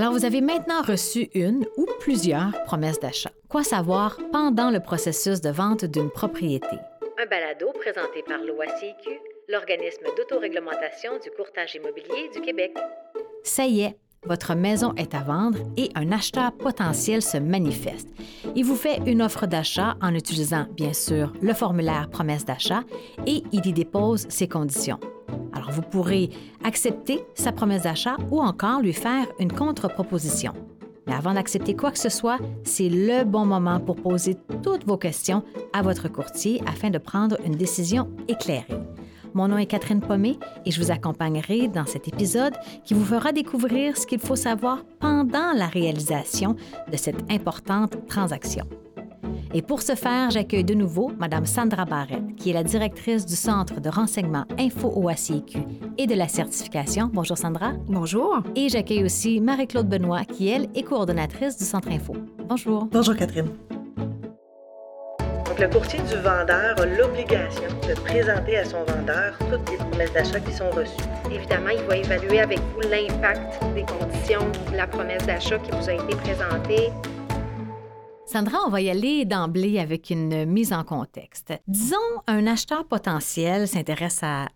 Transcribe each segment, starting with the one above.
Alors, vous avez maintenant reçu une ou plusieurs promesses d'achat. Quoi savoir pendant le processus de vente d'une propriété? Un balado présenté par l'OACIQ, l'organisme d'autoréglementation du courtage immobilier du Québec. Ça y est, votre maison est à vendre et un acheteur potentiel se manifeste. Il vous fait une offre d'achat en utilisant, bien sûr, le formulaire promesse d'achat et il y dépose ses conditions. Alors, vous pourrez accepter sa promesse d'achat ou encore lui faire une contre-proposition. Mais avant d'accepter quoi que ce soit, c'est le bon moment pour poser toutes vos questions à votre courtier afin de prendre une décision éclairée. Mon nom est Catherine Pommet et je vous accompagnerai dans cet épisode qui vous fera découvrir ce qu'il faut savoir pendant la réalisation de cette importante transaction. Et pour ce faire, j'accueille de nouveau Mme Sandra Barrette, qui est la directrice du Centre de renseignement Info OACIQ et de la certification. Bonjour Sandra. Bonjour. Et j'accueille aussi Marie-Claude Benoît, qui, elle, est coordonnatrice du Centre Info. Bonjour. Bonjour Catherine. Donc, le courtier du vendeur a l'obligation de présenter à son vendeur toutes les promesses d'achat qui sont reçues. Évidemment, il va évaluer avec vous l'impact des conditions de la promesse d'achat qui vous a été présentée, Sandra, on va y aller d'emblée avec une mise en contexte. Disons, un acheteur potentiel s'intéresse à,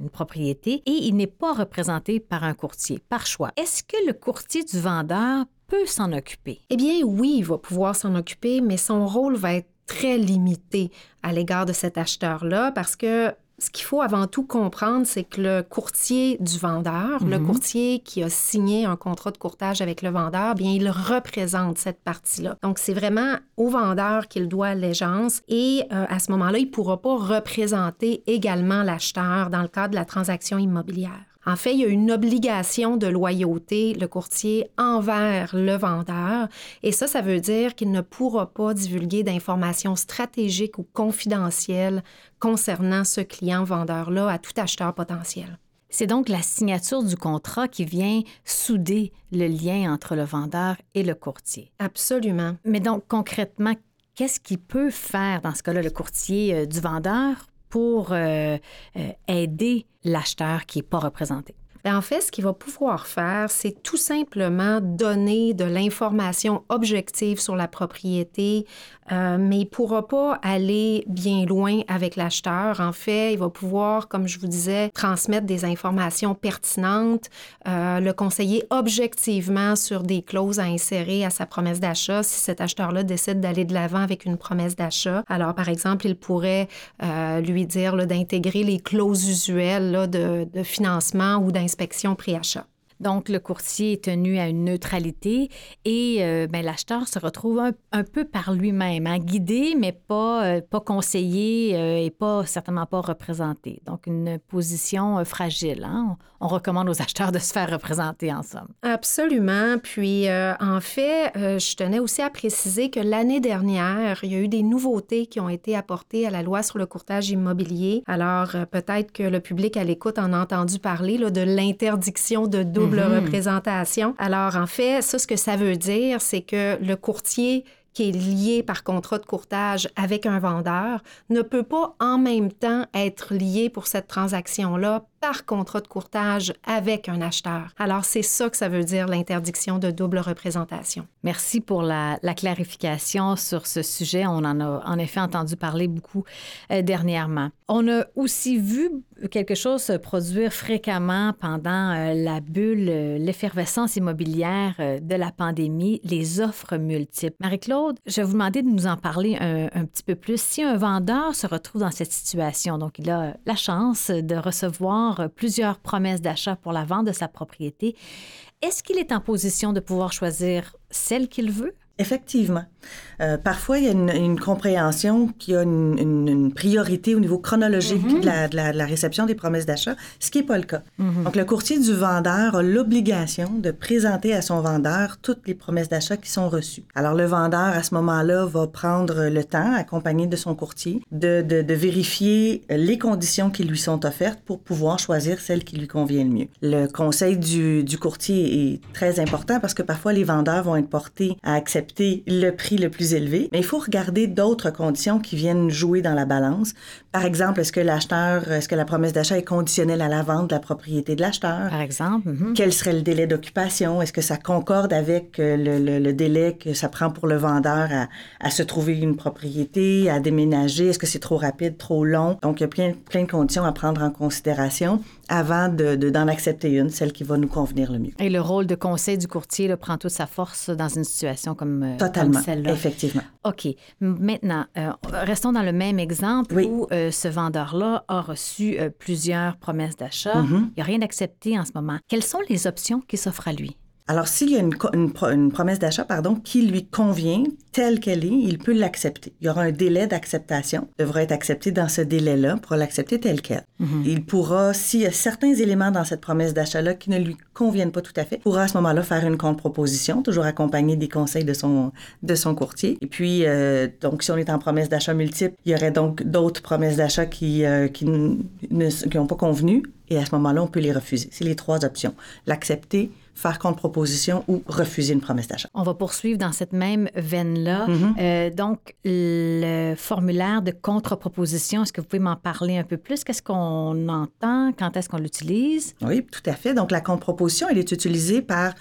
une propriété et il n'est pas représenté par un courtier, par choix. Est-ce que le courtier du vendeur peut s'en occuper? Eh bien, oui, il va pouvoir s'en occuper, mais son rôle va être très limité à l'égard de cet acheteur-là parce que ce qu'il faut avant tout comprendre, c'est que le courtier du vendeur, le mhm. courtier qui a signé un contrat de courtage avec le vendeur, bien, il représente cette partie-là. Donc, c'est vraiment au vendeur qu'il doit allégeance et euh, à ce moment-là, il ne pourra pas représenter également l'acheteur dans le cadre de la transaction immobilière. En fait, il y a une obligation de loyauté, le courtier, envers le vendeur. Et ça, ça veut dire qu'il ne pourra pas divulguer d'informations stratégiques ou confidentielles concernant ce client-vendeur-là à tout acheteur potentiel. C'est donc la signature du contrat qui vient souder le lien entre le vendeur et le courtier. Absolument. Mais donc, concrètement, qu'est-ce qu'il peut faire dans ce cas-là, le courtier euh, du vendeur, pour euh, euh, aider l'acheteur qui n'est pas représenté? Ben, en fait, ce qu'il va pouvoir faire, c'est tout simplement donner de l'information objective sur la propriété, euh, mais il ne pourra pas aller bien loin avec l'acheteur. En fait, il va pouvoir, comme je vous disais, transmettre des informations pertinentes, euh, le conseiller objectivement sur des clauses à insérer à sa promesse d'achat si cet acheteur-là décide d'aller de l'avant avec une promesse d'achat. Alors, par exemple, il pourrait euh, lui dire d'intégrer les clauses usuelles de, de financement ou d'inscription inspection pré-achat. Donc, le courtier est tenu à une neutralité et euh, ben, l'acheteur se retrouve un, peu par lui-même, hein, guidé, mais pas, euh, pas conseillé euh, et pas, certainement pas représenté. Donc, une position fragile. Hein. On, recommande aux acheteurs de se faire représenter en somme. Absolument. Puis, en fait, je tenais aussi à préciser que l'année dernière, il y a eu des nouveautés qui ont été apportées à la loi sur le courtage immobilier. Alors, peut-être que le public à l'écoute en a entendu parler là, de l'interdiction de double Mhm. représentation. Alors, en fait, ça, ce que ça veut dire, c'est que le courtier qui est lié par contrat de courtage avec un vendeur ne peut pas en même temps être lié pour cette transaction-là par contrat de courtage avec un acheteur. Alors, c'est ça que ça veut dire l'interdiction de double représentation. Merci pour la, clarification sur ce sujet. On en a en effet entendu parler beaucoup euh, dernièrement. On a aussi vu quelque chose se produire fréquemment pendant euh, la bulle, euh, l'effervescence immobilière de la pandémie, les offres multiples. Marie-Claude, je vais vous demander de nous en parler un, un petit peu plus. Si un vendeur se retrouve dans cette situation, donc il a la chance de recevoir plusieurs promesses d'achat pour la vente de sa propriété, est-ce qu'il est en position de pouvoir choisir celle qu'il veut? Effectivement. Euh, parfois, il y a une, compréhension qu'il y a une, priorité au niveau chronologique mhm. de, la, réception des promesses d'achat, ce qui n'est pas le cas. Mhm. Donc, le courtier du vendeur a l'obligation de présenter à son vendeur toutes les promesses d'achat qui sont reçues. Alors, le vendeur, à ce moment-là, va prendre le temps, accompagné de son courtier, de, vérifier les conditions qui lui sont offertes pour pouvoir choisir celle qui lui convient le mieux. Le conseil du, du courtier est très important parce que parfois, les vendeurs vont être portés à accepter le prix le plus élevé, mais il faut regarder d'autres conditions qui viennent jouer dans la balance. Par exemple, est-ce que l'acheteur, est-ce que la promesse d'achat est conditionnelle à la vente de la propriété de l'acheteur? Par exemple. mhm. Quel serait le délai d'occupation? Est-ce que ça concorde avec euh, le, le- le délai que ça prend pour le vendeur à, à se trouver une propriété, à déménager? Est-ce que c'est trop rapide, trop long? Donc, il y a plein, plein de conditions à prendre en considération avant de, de- d'en accepter une, celle qui va nous convenir le mieux. Et le rôle de conseil du courtier là, prend toute sa force dans une situation comme, euh, Totalement, comme celle-là. effectivement. OK. Maintenant, euh, restons dans le même exemple Oui. où euh, ce vendeur-là a reçu euh, plusieurs promesses d'achat. Mm-hmm. Il n'y a rien d'accepté en ce moment. Quelles sont les options qui s'offrent à lui? Alors, s'il y a une, promesse d'achat, pardon, qui lui convient telle qu'elle est, il peut l'accepter. Il y aura un délai d'acceptation, devra être accepté dans ce délai-là pour l'accepter telle qu'elle. Il pourra, s'il y a certains éléments dans cette promesse d'achat-là qui ne lui conviennent pas tout à fait, pourra à ce moment-là faire une contre-proposition, toujours accompagnée des conseils de son, de son courtier. Et puis, euh, donc, si on est en promesse d'achat multiple, il y aurait donc d'autres promesses d'achat qui euh, qui n'ont pas convenu. Et à ce moment-là, on peut les refuser. C'est les trois options. L'accepter, faire contre-proposition ou refuser une promesse d'achat. On va poursuivre dans cette même veine-là. Mm-hmm. Euh, donc, le formulaire de contre-proposition, est-ce que vous pouvez m'en parler un peu plus? Qu'est-ce qu'on entend? Quand est-ce qu'on l'utilise? Oui, tout à fait. Donc, la contre-proposition, elle est utilisée par,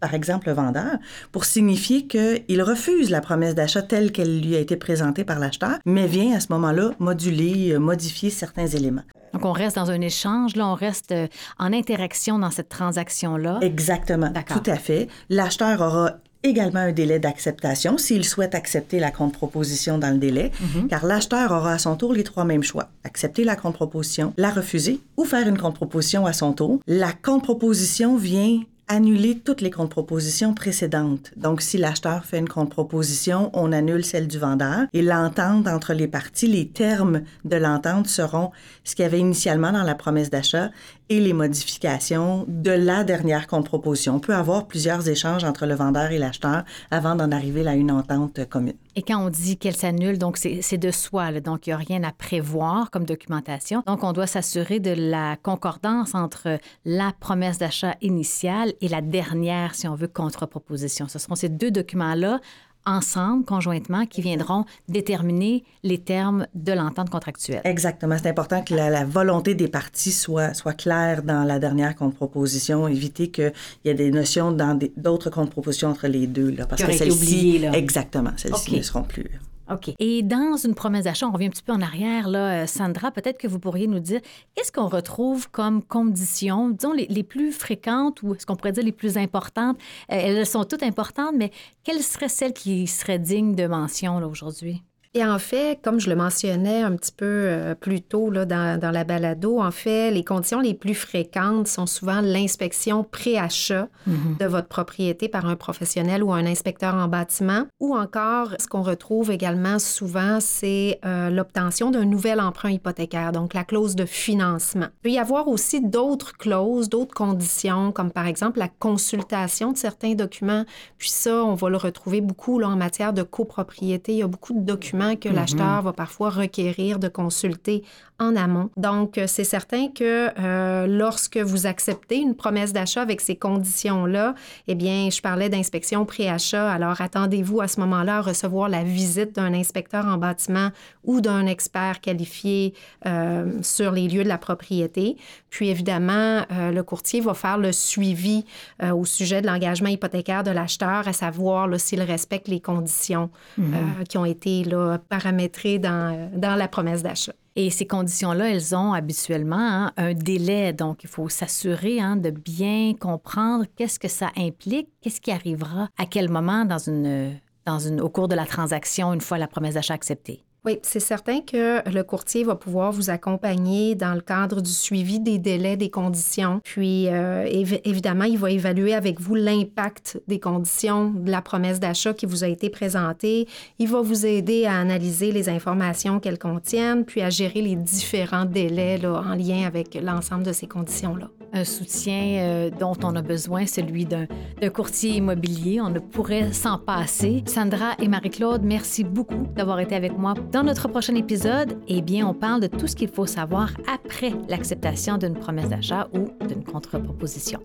par exemple, le vendeur pour signifier qu'il refuse la promesse d'achat telle qu'elle lui a été présentée par l'acheteur, mais vient à ce moment-là moduler, euh, modifier certains éléments. Donc, on reste dans un échange, là, on reste euh, en interaction dans cette transaction-là. Exactement. Tout à fait. L'acheteur aura également un délai d'acceptation s'il souhaite accepter la contre-proposition dans le délai, car l'acheteur aura à son tour les trois mêmes choix. Accepter la contre-proposition, la refuser ou faire une contre-proposition à son tour. La contre-proposition vient annuler toutes les contre-propositions précédentes. Donc, si l'acheteur fait une contre-proposition, on annule celle du vendeur. Et l'entente entre les parties, les termes de l'entente seront ce qu'il y avait initialement dans la promesse d'achat les modifications de la dernière contre-proposition. On peut avoir plusieurs échanges entre le vendeur et l'acheteur avant d'en arriver à une entente commune. Et quand on dit qu'elle s'annule, donc c'est de soi, donc il n'y a rien à prévoir comme documentation. Donc, on doit s'assurer de la concordance entre la promesse d'achat initiale et la dernière, si on veut, contre-proposition. Ce seront ces deux documents-là ensemble, conjointement, qui viendront déterminer les termes de l'entente contractuelle. Exactement. C'est important que la, la volonté des parties soit, soit claire dans la dernière contre-proposition, éviter qu'il y ait des notions dans d'autres contre-propositions entre les deux. Là, parce que celles-ci, exactement, celles-ci OK. ne seront plus. OK. Et dans une promesse d'achat, on revient un petit peu en arrière, là, euh, Sandra, peut-être que vous pourriez nous dire qu'est-ce qu'on retrouve comme conditions, disons, les, les plus fréquentes ou est-ce qu'on pourrait dire les plus importantes? Euh, elles sont toutes importantes, mais quelles seraient celles qui seraient dignes de mention aujourd'hui? Et en fait, comme je le mentionnais un petit peu euh, plus tôt là, dans, dans la balado, en fait, les conditions les plus fréquentes sont souvent l'inspection pré-achat de votre propriété par un professionnel ou un inspecteur en bâtiment. Ou encore, ce qu'on retrouve également souvent, c'est euh, l'obtention d'un nouvel emprunt hypothécaire, donc la clause de financement. Il peut y avoir aussi d'autres clauses, d'autres conditions, comme par exemple la consultation de certains documents. Puis ça, on va le retrouver beaucoup là, en matière de copropriété. Il y a beaucoup de documents que l'acheteur va parfois requérir de consulter en amont. Donc, euh, c'est certain que euh, lorsque vous acceptez une promesse d'achat avec ces conditions-là, eh bien, je parlais d'inspection pré-achat. Alors, attendez-vous à ce moment-là à recevoir la visite d'un inspecteur en bâtiment ou d'un expert qualifié euh, sur les lieux de la propriété. Puis, évidemment, euh, le courtier va faire le suivi au sujet de l'engagement hypothécaire de l'acheteur, à savoir s'il respecte les conditions euh, qui ont été là, paramétrées dans, dans la promesse d'achat. Et ces conditions-là, elles ont habituellement hein, un délai. Donc, il faut s'assurer hein, de bien comprendre qu'est-ce que ça implique, qu'est-ce qui arrivera à quel moment dans une, dans une, au cours de la transaction une fois la promesse d'achat acceptée. Oui, c'est certain que le courtier va pouvoir vous accompagner dans le cadre du suivi des délais, des conditions. Puis, euh, évi- évidemment, il va évaluer avec vous l'impact des conditions de la promesse d'achat qui vous a été présentée. Il va vous aider à analyser les informations qu'elles contiennent, puis à gérer les différents délais là, en lien avec l'ensemble de ces conditions-là. Un soutien euh, dont on a besoin, celui d'un courtier immobilier. On ne pourrait s'en passer. Sandra et Marie-Claude, merci beaucoup d'avoir été avec moi. Dans notre prochain épisode, eh bien, on parle de tout ce qu'il faut savoir après l'acceptation d'une promesse d'achat ou d'une contre-proposition.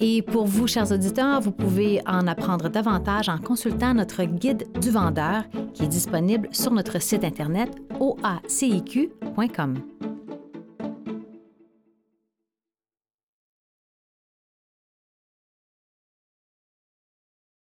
Et pour vous, chers auditeurs, vous pouvez en apprendre davantage en consultant notre guide du vendeur qui est disponible sur notre site internet www.promessedachat.com.